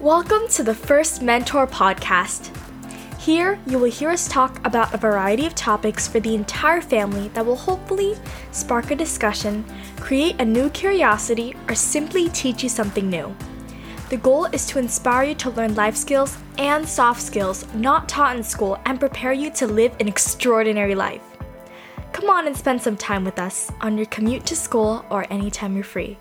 Welcome to the First Mentor Podcast. Here, you will hear us talk about a variety of topics for the entire family that will hopefully spark a discussion, create a new curiosity, or simply teach you something new. The goal is to inspire you to learn life skills and soft skills not taught in school and prepare you to live an extraordinary life. Come on and spend some time with us on your commute to school or anytime you're free.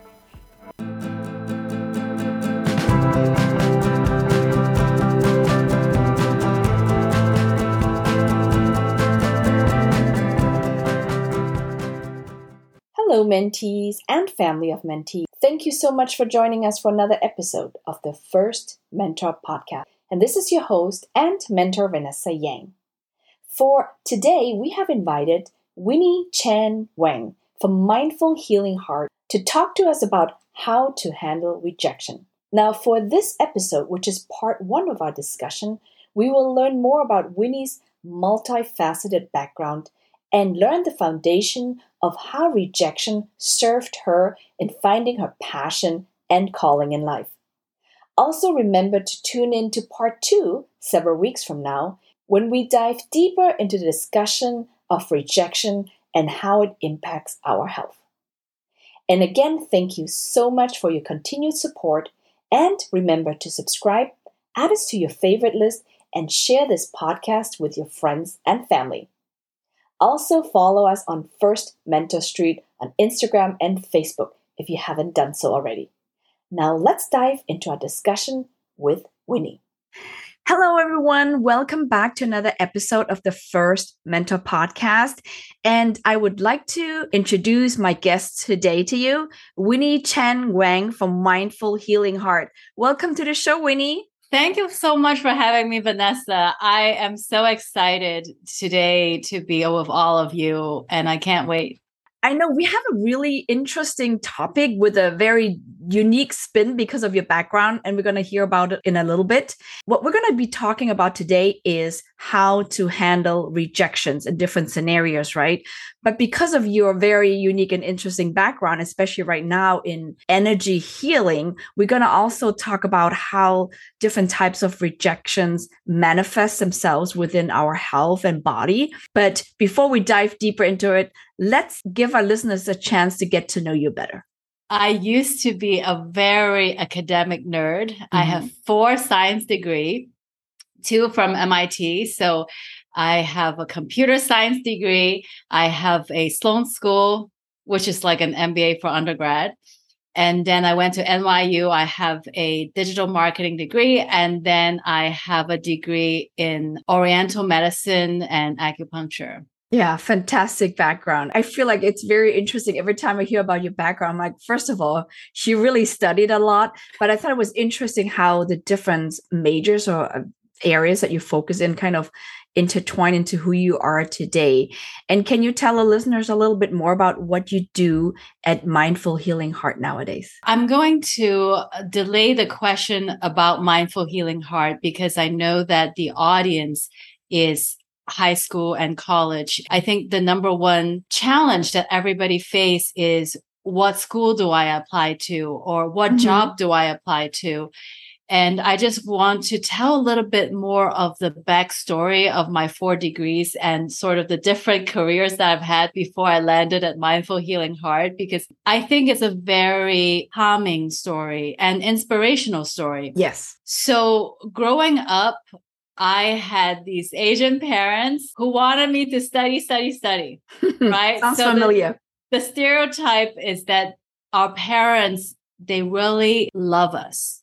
Hello, mentees and family of mentees. Thank you so much for joining us for another episode of the First Mentor Podcast. And this is your host and mentor, Vanessa Yang. For today, we have invited Winnie Chen Wang from Mindful Healing Heart to talk to us about how to handle rejection. Now, for this episode, which is part one of our discussion, we will learn more about Winnie's multifaceted background and learn the foundation of how rejection served her in finding her passion and calling in life. Also, remember to tune in to part two several weeks from now when we dive deeper into the discussion of rejection and how it impacts our health. And again, thank you so much for your continued support. And remember to subscribe, add us to your favorite list, and share this podcast with your friends and family. Also, follow us on First Mentor Street on Instagram and Facebook if you haven't done so already. Now, let's dive into our discussion with Winnie. Hello, everyone. Welcome back to another episode of the First Mentor Podcast. And I would like to introduce my guest today to you, Winnie Chen Wang from Mindful Healing Heart. Welcome to the show, Winnie. Thank you so much for having me, Vanessa. I am so excited today to be with all of you, and I can't wait. I know we have a really interesting topic with a very unique spin because of your background, and we're going to hear about it in a little bit. What we're going to be talking about today is how to handle rejections in different scenarios, right? But because of your very unique and interesting background, especially right now in energy healing, we're going to also talk about how different types of rejections manifest themselves within our health and body. But before we dive deeper into it, let's give our listeners a chance to get to know you better. I used to be a very academic nerd. Mm-hmm. I have mm-hmm. four science degree, two from MIT. So I have a computer science degree. I have a Sloan School, which is like an MBA for undergrad. And then I went to NYU. I have a digital marketing degree. And then I have a degree in Oriental medicine and acupuncture. Yeah, fantastic background. I feel like it's very interesting every time I hear about your background. I'm like, first of all, she really studied a lot, but I thought it was interesting how the different majors or uh, areas that you focus in kind of intertwine into who you are today. And can you tell the listeners a little bit more about what you do at Mindful Healing Heart nowadays? I'm going to uh, delay the question about Mindful Healing Heart because I know that the audience is high school and college, I think the number one challenge that everybody face is what school do I apply to or what mm-hmm. job do I apply to? And I just want to tell a little bit more of the backstory of my four degrees and sort of the different careers that I've had before I landed at Mindful Healing Heart, because I think it's a very calming story and inspirational story. Yes. So growing up, I had these Asian parents who wanted me to study, study, study. Right? Sounds so familiar. The, the stereotype is that our parents, they really love us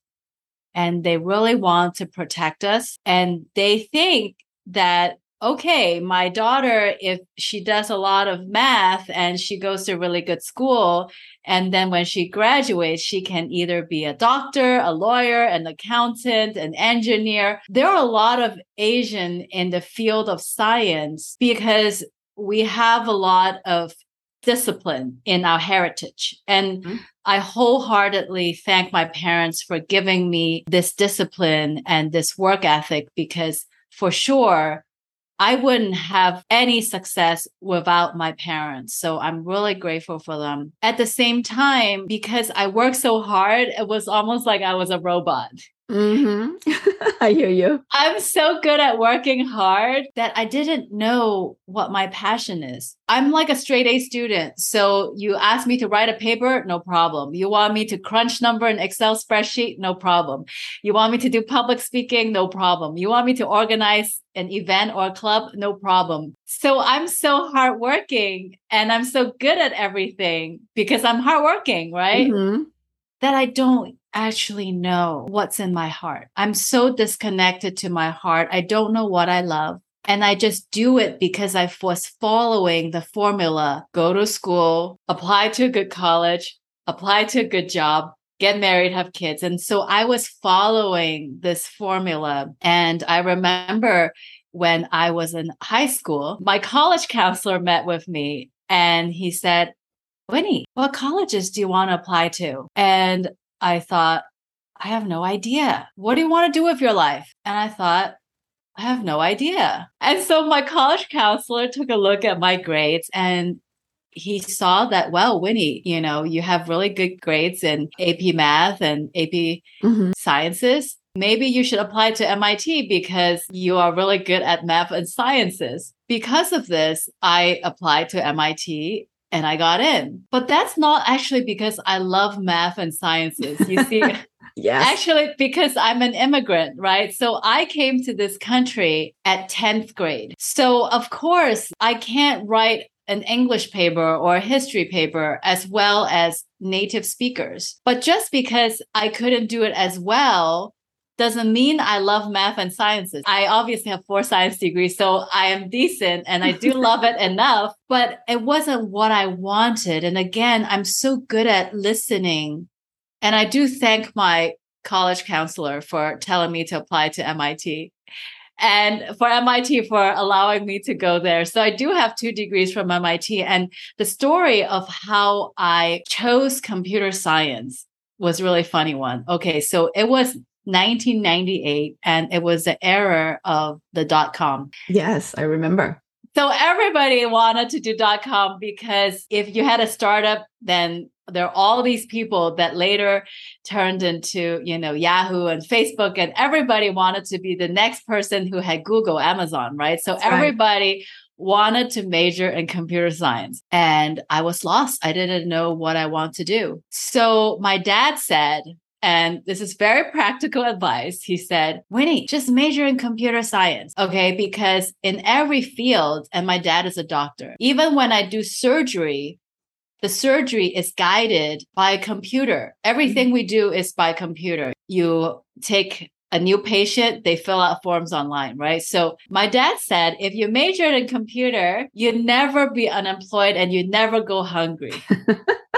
and they really want to protect us. And they think that okay, my daughter, if she does a lot of math and she goes to a really good school, and then when she graduates, she can either be a doctor, a lawyer, an accountant, an engineer. There are a lot of Asian in the field of science because we have a lot of discipline in our heritage. And mm-hmm. I wholeheartedly thank my parents for giving me this discipline and this work ethic because for sure, I wouldn't have any success without my parents. So I'm really grateful for them. At the same time, because I worked so hard, it was almost like I was a robot. Mm-hmm. I hear you. I'm so good at working hard that I didn't know what my passion is. I'm like a straight A student. So you ask me to write a paper, no problem. You want me to crunch number in Excel spreadsheet, no problem. You want me to do public speaking, no problem. You want me to organize an event or a club, no problem. So I'm so hardworking and I'm so good at everything because I'm hardworking, right? Mm-hmm. That I don't actually know what's in my heart. I'm so disconnected to my heart. I don't know what I love. And I just do it because I was following the formula go to school, apply to a good college, apply to a good job, get married, have kids. And so I was following this formula. And I remember when I was in high school, my college counselor met with me and he said, Winnie, what colleges do you want to apply to? And I thought, I have no idea. What do you want to do with your life? And I thought, I have no idea. And so my college counselor took a look at my grades and he saw that, well, Winnie, you know, you have really good grades in AP math and AP mm-hmm. sciences. Maybe you should apply to MIT because you are really good at math and sciences. Because of this, I applied to MIT and I got in. But that's not actually because I love math and sciences. You see, yes. actually, because I'm an immigrant, right? So I came to this country at 10th grade. So, of course, I can't write an English paper or a history paper as well as native speakers. But just because I couldn't do it as well doesn't mean I love math and sciences. I obviously have four science degrees, so I am decent and I do love it enough, but it wasn't what I wanted. And again, I'm so good at listening. And I do thank my college counselor for telling me to apply to MIT and for MIT for allowing me to go there. So I do have two degrees from MIT. And the story of how I chose computer science was really funny one. Okay, so it was 1998 and it was the era of the dot com. Yes, I remember. So everybody wanted to do dot com because if you had a startup, then there are all these people that later turned into, you know, Yahoo and Facebook, and everybody wanted to be the next person who had Google, Amazon, right? So That's everybody right. wanted to major in computer science. And I was lost. I didn't know what I want to do. So my dad said, and this is very practical advice. He said, Winnie, just major in computer science. Okay. Because in every field, and my dad is a doctor, even when I do surgery, the surgery is guided by a computer. Everything we do is by computer. You take a new patient, they fill out forms online, right? So my dad said, if you majored in computer, you'd never be unemployed and you'd never go hungry.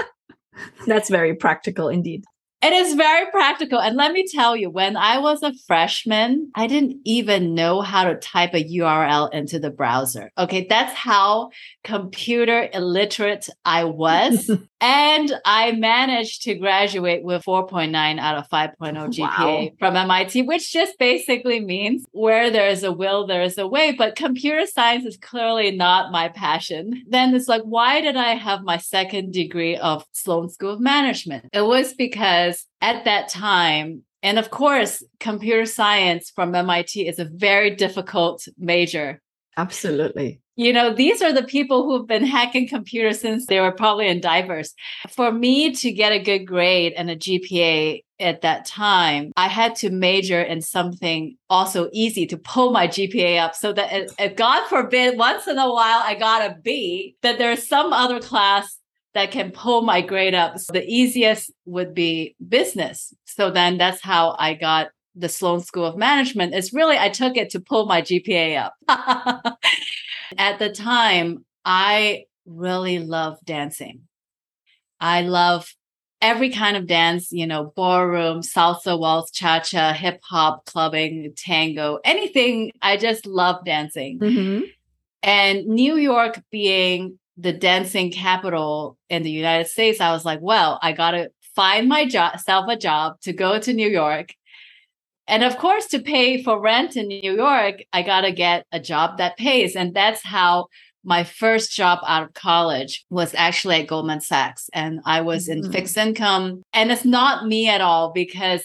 That's very practical indeed. It is very practical. And let me tell you, when I was a freshman, I didn't even know how to type a URL into the browser. Okay. That's how computer illiterate I was. and I managed to graduate with 4.9 out of 5.0 GPA wow. from MIT, which just basically means where there is a will, there is a way. But computer science is clearly not my passion. Then it's like, why did I have my second degree of Sloan School of Management? It was because because at that time, and of course, computer science from MIT is a very difficult major. Absolutely. You know, these are the people who've been hacking computers since they were probably in divers. For me to get a good grade and a GPA at that time, I had to major in something also easy to pull my GPA up so that if God forbid, once in a while I got a B, that there's some other class that can pull my grade up. So the easiest would be business. So then that's how I got the Sloan School of Management. It's really, I took it to pull my GPA up. At the time, I really love dancing. I love every kind of dance, you know, ballroom, salsa, waltz, cha cha, hip hop, clubbing, tango, anything. I just love dancing. Mm-hmm. And New York being the dancing capital in the United States, I was like, well, I got to find my job, self a job to go to New York. And of course, to pay for rent in New York, I got to get a job that pays. And that's how my first job out of college was actually at Goldman Sachs. And I was mm-hmm. in fixed income. And it's not me at all because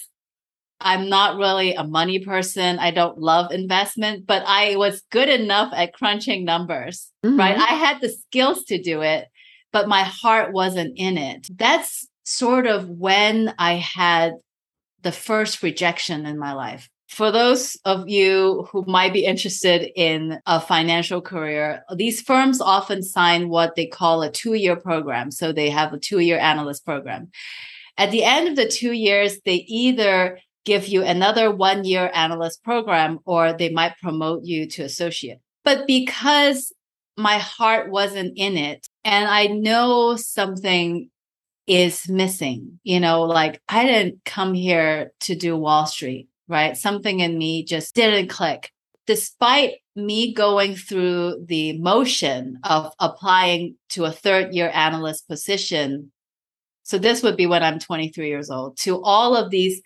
I'm not really a money person. I don't love investment, but I was good enough at crunching numbers, mm-hmm. right? I had the skills to do it, but my heart wasn't in it. That's sort of when I had the first rejection in my life. For those of you who might be interested in a financial career, these firms often sign what they call a two year program. So they have a two year analyst program. At the end of the two years, they either give you another one year analyst program or they might promote you to associate. But because my heart wasn't in it and I know something is missing, you know, like I didn't come here to do Wall Street, right? Something in me just didn't click. Despite me going through the motion of applying to a third year analyst position, so this would be when I'm 23 years old, to all of these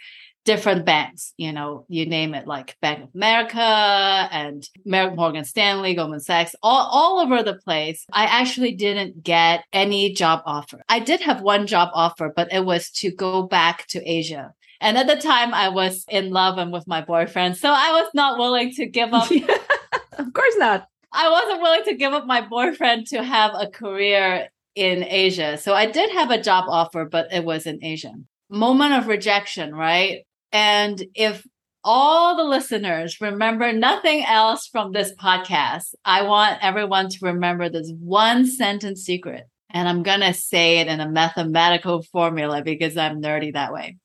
different banks, you know, you name it, like Bank of America and Morgan Stanley, Goldman Sachs, all, all over the place. I actually didn't get any job offer. I did have one job offer, but it was to go back to Asia. And at the time, I was in love and with my boyfriend. So I was not willing to give up. of course not. I wasn't willing to give up my boyfriend to have a career in Asia. So I did have a job offer, but it was in Asia. Moment of rejection, right? And if all the listeners remember nothing else from this podcast, I want everyone to remember this one sentence secret. And I'm going to say it in a mathematical formula because I'm nerdy that way.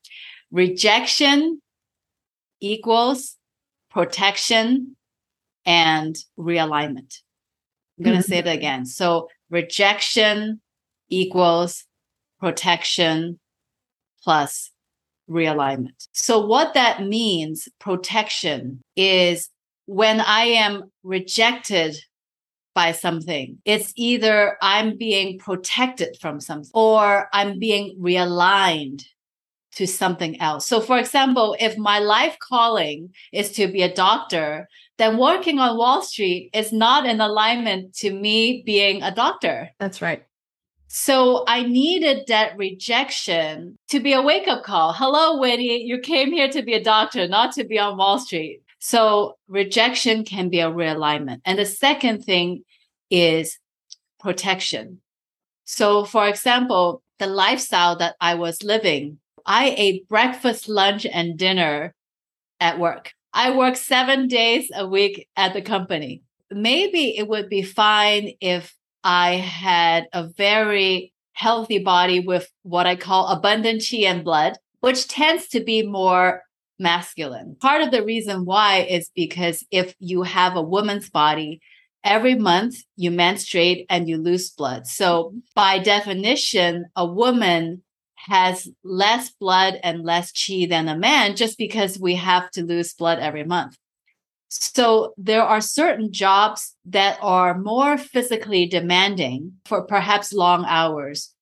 Rejection equals protection and realignment. I'm going to say it mm-hmm. again. So rejection equals protection plus realignment. So, what that means, protection, is when I am rejected by something, it's either I'm being protected from something or I'm being realigned to something else. So, for example, if my life calling is to be a doctor, then working on Wall Street is not in alignment to me being a doctor. That's right. So I needed that rejection to be a wake up call. Hello, Winnie, you came here to be a doctor, not to be on Wall Street. So rejection can be a realignment. And the second thing is protection. So, for example, the lifestyle that I was living, I ate breakfast, lunch, and dinner at work. I work seven days a week at the company. Maybe it would be fine if I had a very healthy body with what I call abundant chi and blood, which tends to be more masculine. Part of the reason why is because if you have a woman's body, every month you menstruate and you lose blood. So by definition, a woman has less blood and less chi than a man just because we have to lose blood every month. So there are certain jobs that are more physically demanding for perhaps long hours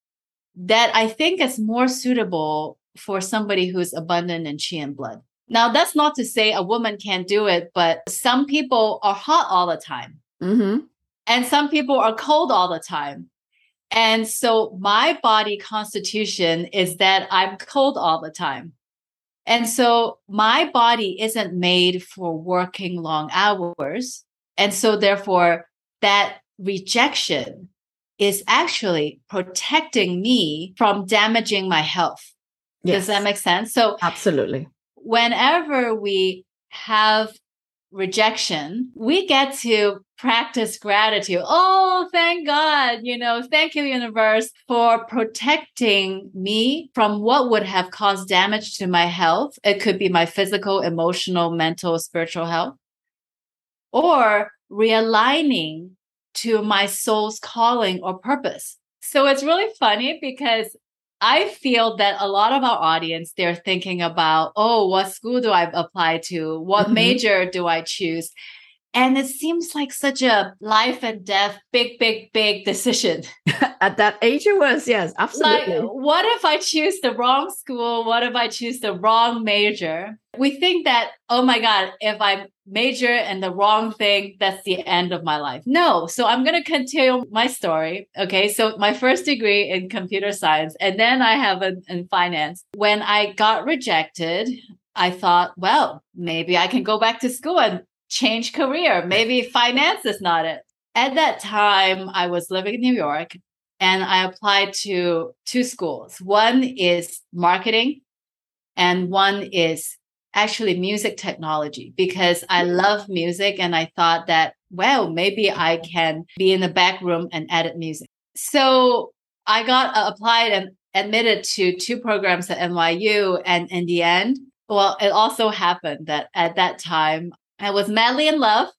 that I think is more suitable for somebody who's abundant in chi and blood. Now, that's not to say a woman can't do it, but some people are hot all the time. Mm-hmm. And some people are cold all the time. And so my body constitution is that I'm cold all the time. And so my body isn't made for working long hours. And so therefore that rejection is actually protecting me from damaging my health. Yes. Does that make sense? So absolutely. Whenever we have rejection, we get to practice gratitude. Oh, thank God, you know, thank you, universe, for protecting me from what would have caused damage to my health. It could be my physical, emotional, mental, spiritual health, or realigning to my soul's calling or purpose. So it's really funny because I feel that a lot of our audience, they're thinking about, oh, what school do I apply to? What mm-hmm. major do I choose? And it seems like such a life and death, big, big, big decision. At that age, it was, yes, absolutely. Like, what if I choose the wrong school? What if I choose the wrong major? We think that, oh my God, if I major in the wrong thing, that's the end of my life. No. So I'm going to continue my story. Okay. So my first degree in computer science, and then I have a, in finance. When I got rejected, I thought, well, maybe I can go back to school and change career. Maybe finance is not it. At that time, I was living in New York and I applied to two schools. One is marketing and one is actually music technology because I love music and I thought that, well, maybe I can be in the back room and edit music. So I got uh, applied and admitted to two programs at NYU. And in the end, well, it also happened that at that time I was madly in love.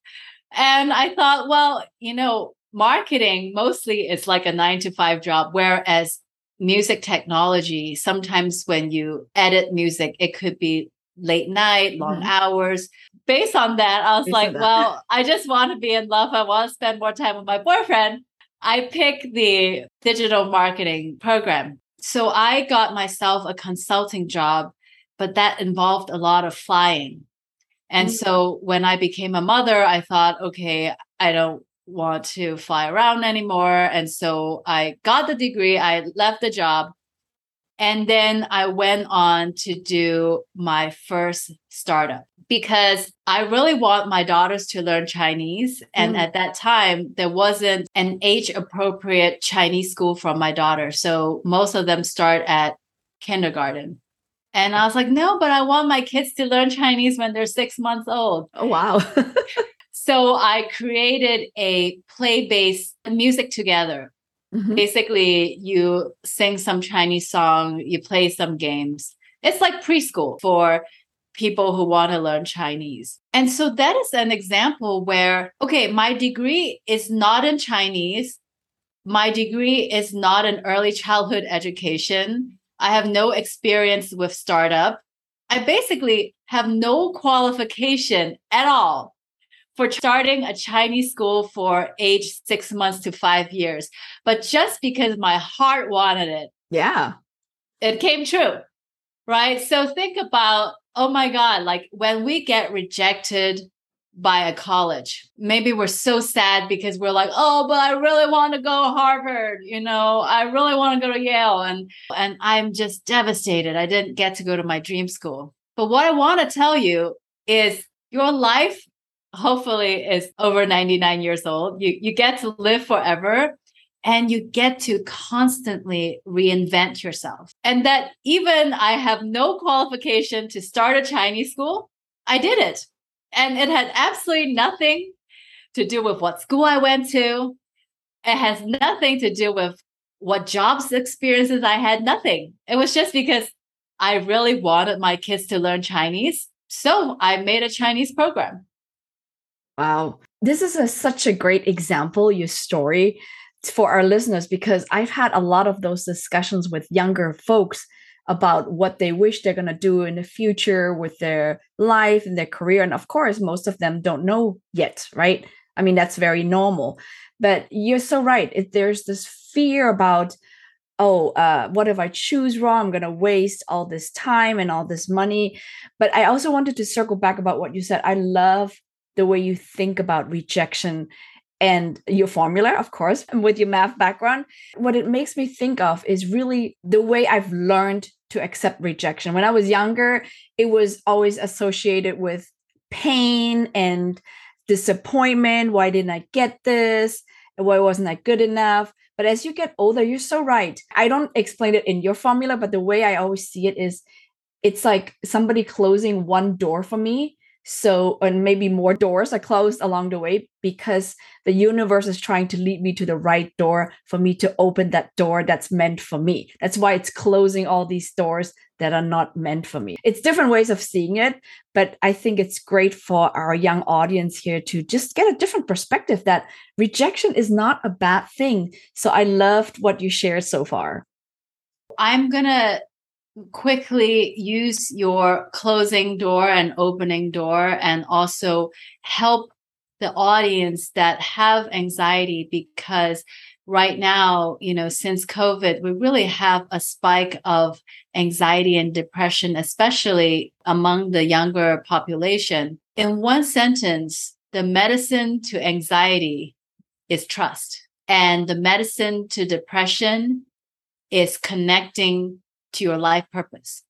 And I thought, well, you know, marketing mostly is like a nine to five job, whereas music technology, sometimes when you edit music, it could be late night, long mm-hmm. hours. Based on that, I was Based like, well, I just want to be in love. I want to spend more time with my boyfriend. I picked the digital marketing program. So I got myself a consulting job, but that involved a lot of flying. And mm-hmm. so when I became a mother, I thought, okay, I don't want to fly around anymore. And so I got the degree, I left the job, and then I went on to do my first startup because I really want my daughters to learn Chinese. And mm. at that time, there wasn't an age appropriate Chinese school for my daughter. So most of them start at kindergarten. And I was like, no, but I want my kids to learn Chinese when they're six months old. Oh, wow. so I created a play based music together Mm-hmm. Basically, you sing some Chinese song, you play some games. It's like preschool for people who want to learn Chinese. And so that is an example where, okay, my degree is not in Chinese. My degree is not in early childhood education. I have no experience with startup. I basically have no qualification at all for starting a Chinese school for age six months to five years. But just because my heart wanted it. Yeah. It came true. Right. So think about, oh my God, like when we get rejected by a college, maybe we're so sad because we're like, oh, but I really want to go Harvard, you know, I really want to go to Yale. And and I'm just devastated. I didn't get to go to my dream school. But what I want to tell you is your life hopefully is over 99 years old. You you get to live forever and you get to constantly reinvent yourself. And that even I have no qualification to start a Chinese school, I did it. And it had absolutely nothing to do with what school I went to. It has nothing to do with what jobs experiences I had, nothing. It was just because I really wanted my kids to learn Chinese. So I made a Chinese program. Wow. This is a, such a great example, your story for our listeners, because I've had a lot of those discussions with younger folks about what they wish they're going to do in the future with their life and their career. And of course, most of them don't know yet, right? I mean, that's very normal. But you're so right. There's this fear about, oh, uh, what if I choose wrong? I'm going to waste all this time and all this money. But I also wanted to circle back about what you said. I love the way you think about rejection and your formula, of course, and with your math background. What it makes me think of is really the way I've learned to accept rejection. When I was younger, it was always associated with pain and disappointment. Why didn't I get this? Why wasn't I good enough? But as you get older, you're so right. I don't explain it in your formula, but the way I always see it is it's like somebody closing one door for me so, and maybe more doors are closed along the way because the universe is trying to lead me to the right door for me to open that door that's meant for me. That's why it's closing all these doors that are not meant for me. It's different ways of seeing it, but I think it's great for our young audience here to just get a different perspective that rejection is not a bad thing. So, I loved what you shared so far. I'm going to quickly use your closing door and opening door and also help the audience that have anxiety because right now you know since covid we really have a spike of anxiety and depression especially among the younger population. In one sentence the medicine to anxiety is trust and the medicine to depression is connecting to your life purpose.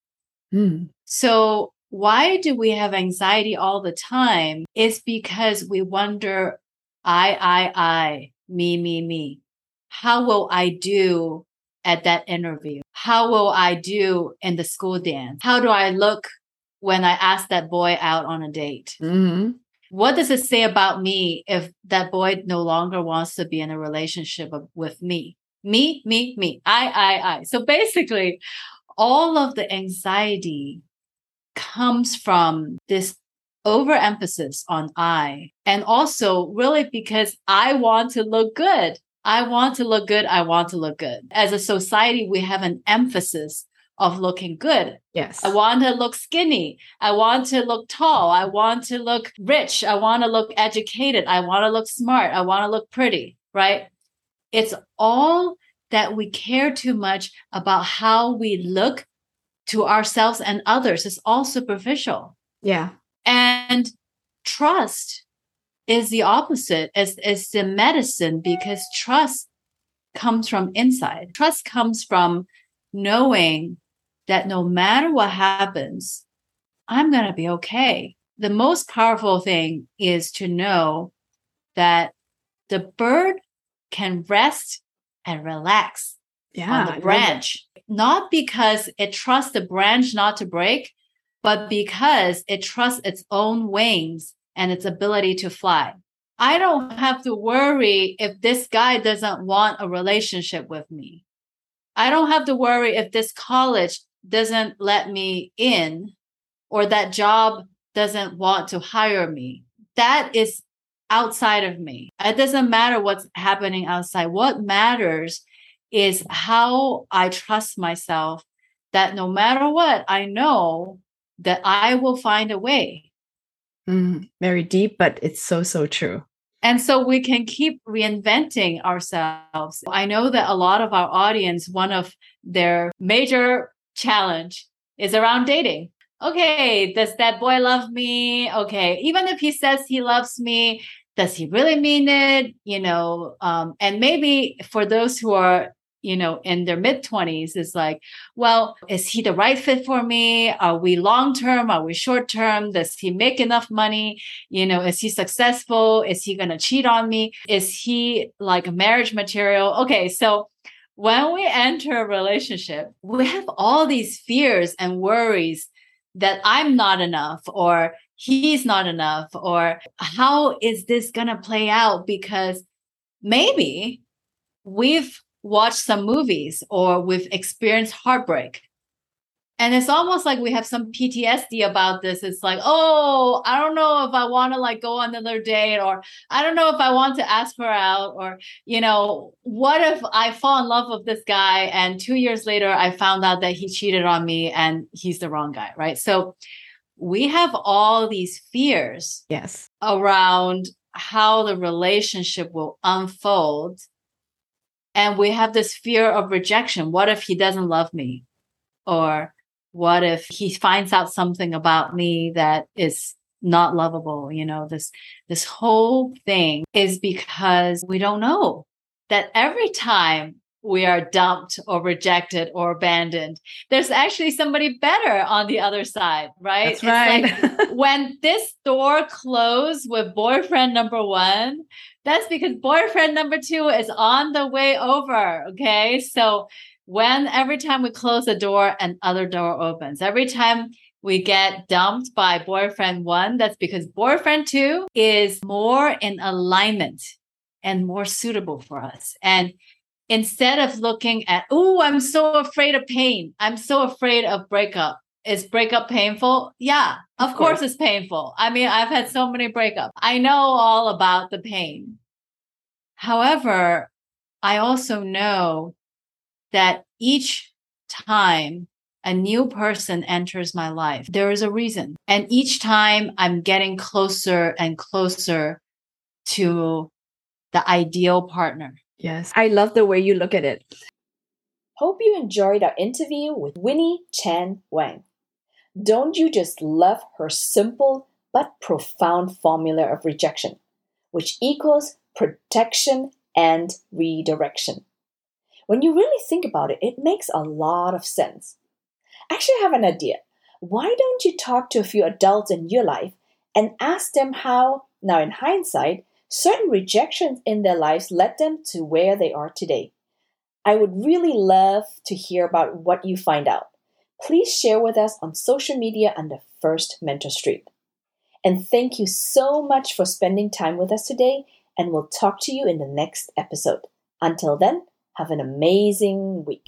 Mm. So why do we have anxiety all the time? It's because we wonder, I, I, I, me, me, me. How will I do at that interview? How will I do in the school dance? How do I look when I ask that boy out on a date? Mm-hmm. What does it say about me if that boy no longer wants to be in a relationship with me? Me, me, me, I, I, I. So basically, all of the anxiety comes from this overemphasis on I. And also, really, because I want to look good. I want to look good. I want to look good. As a society, we have an emphasis of looking good. Yes. I want to look skinny. I want to look tall. I want to look rich. I want to look educated. I want to look smart. I want to look pretty, right? It's all that we care too much about how we look to ourselves and others. It's all superficial. Yeah. And trust is the opposite, is, is the medicine because trust comes from inside. Trust comes from knowing that no matter what happens, I'm going to be okay. The most powerful thing is to know that the bird can rest and relax yeah, on the branch, not because it trusts the branch not to break, but because it trusts its own wings and its ability to fly. I don't have to worry if this guy doesn't want a relationship with me. I don't have to worry if this college doesn't let me in or that job doesn't want to hire me. That is outside of me. It doesn't matter what's happening outside. What matters is how I trust myself that no matter what, I know that I will find a way. Mm, very deep, but it's so, so true. And so we can keep reinventing ourselves. I know that a lot of our audience, one of their major challenge is around dating. Okay, does that boy love me? Okay, even if he says he loves me, does he really mean it? You know, um, and maybe for those who are you know, in their mid 20s is like, well, is he the right fit for me? Are we long term? Are we short term? Does he make enough money? You know, is he successful? Is he going to cheat on me? Is he like marriage material? Okay, so when we enter a relationship, we have all these fears and worries that I'm not enough or he's not enough or how is this going to play out because maybe we've watched some movies or we've experienced heartbreak. And it's almost like we have some PTSD about this. It's like, oh, I don't know if I want to like go on another date, or I don't know if I want to ask her out, or, you know, what if I fall in love with this guy and two years later I found out that he cheated on me and he's the wrong guy, right? So we have all these fears yes around how the relationship will unfold and we have this fear of rejection. What if he doesn't love me? Or what if he finds out something about me that is not lovable? You know, this, this whole thing is because we don't know that every time we are dumped or rejected or abandoned. There's actually somebody better on the other side, right? That's right. Like when this door closed with boyfriend number one, that's because boyfriend number two is on the way over. Okay. So when every time we close the door, another door opens. Every time we get dumped by boyfriend one, that's because boyfriend two is more in alignment and more suitable for us. And instead of looking at, oh, I'm so afraid of pain, I'm so afraid of breakup. Is breakup painful? Yeah, of, of course. course it's painful. I mean, I've had so many breakups. I know all about the pain. However, I also know that each time a new person enters my life, there is a reason. And each time I'm getting closer and closer to the ideal partner. Yes. I love the way you look at it. Hope you enjoyed our interview with Winnie Chen Wang. Don't you just love her simple but profound formula of rejection, which equals protection and redirection? When you really think about it, it makes a lot of sense. Actually, I have an idea. why don't you talk to a few adults in your life and ask them how, now in hindsight, certain rejections in their lives led them to where they are today? I would really love to hear about what you find out. Please share with us on social media under First Mentor Street. And thank you so much for spending time with us today, and we'll talk to you in the next episode. Until then, have an amazing week.